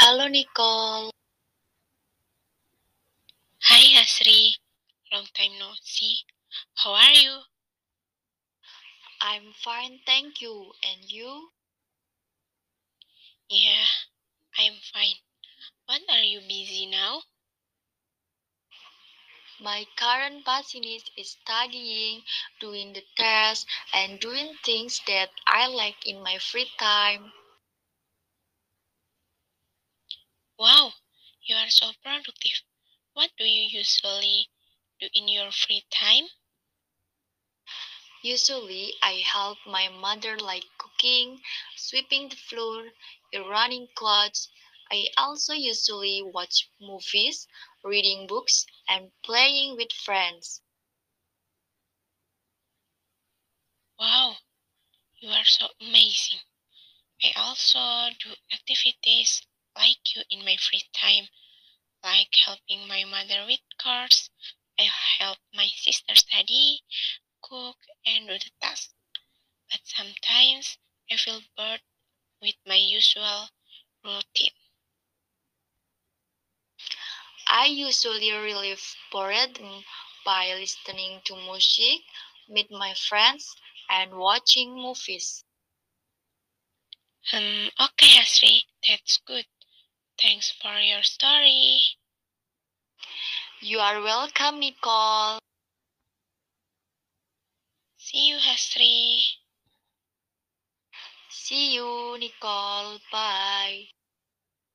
Halo Nicole. Hi Hasri, long time no see. How are you? I'm fine, thank you. And you? Yeah, I'm fine. What are you busy now? My current business is studying, doing the tests, and doing things that I like in my free time. Wow, you are so productive. What do you usually do in your free time? Usually, I help my mother like cooking, sweeping the floor, running clothes. I also usually watch movies, reading books, and playing with friends. Wow, you are so amazing. I also do activities like you in my free time, like helping my mother with chores. I help my sister study, cook, and do the tasks. But sometimes I feel bored with my usual routine. I usually relieve boredom by listening to music, meet my friends, and watching movies. Um, okay, Hasri, that's good. Thanks for your story. You are welcome, Nicole. See you, Hasri. See you, Nicole. Bye.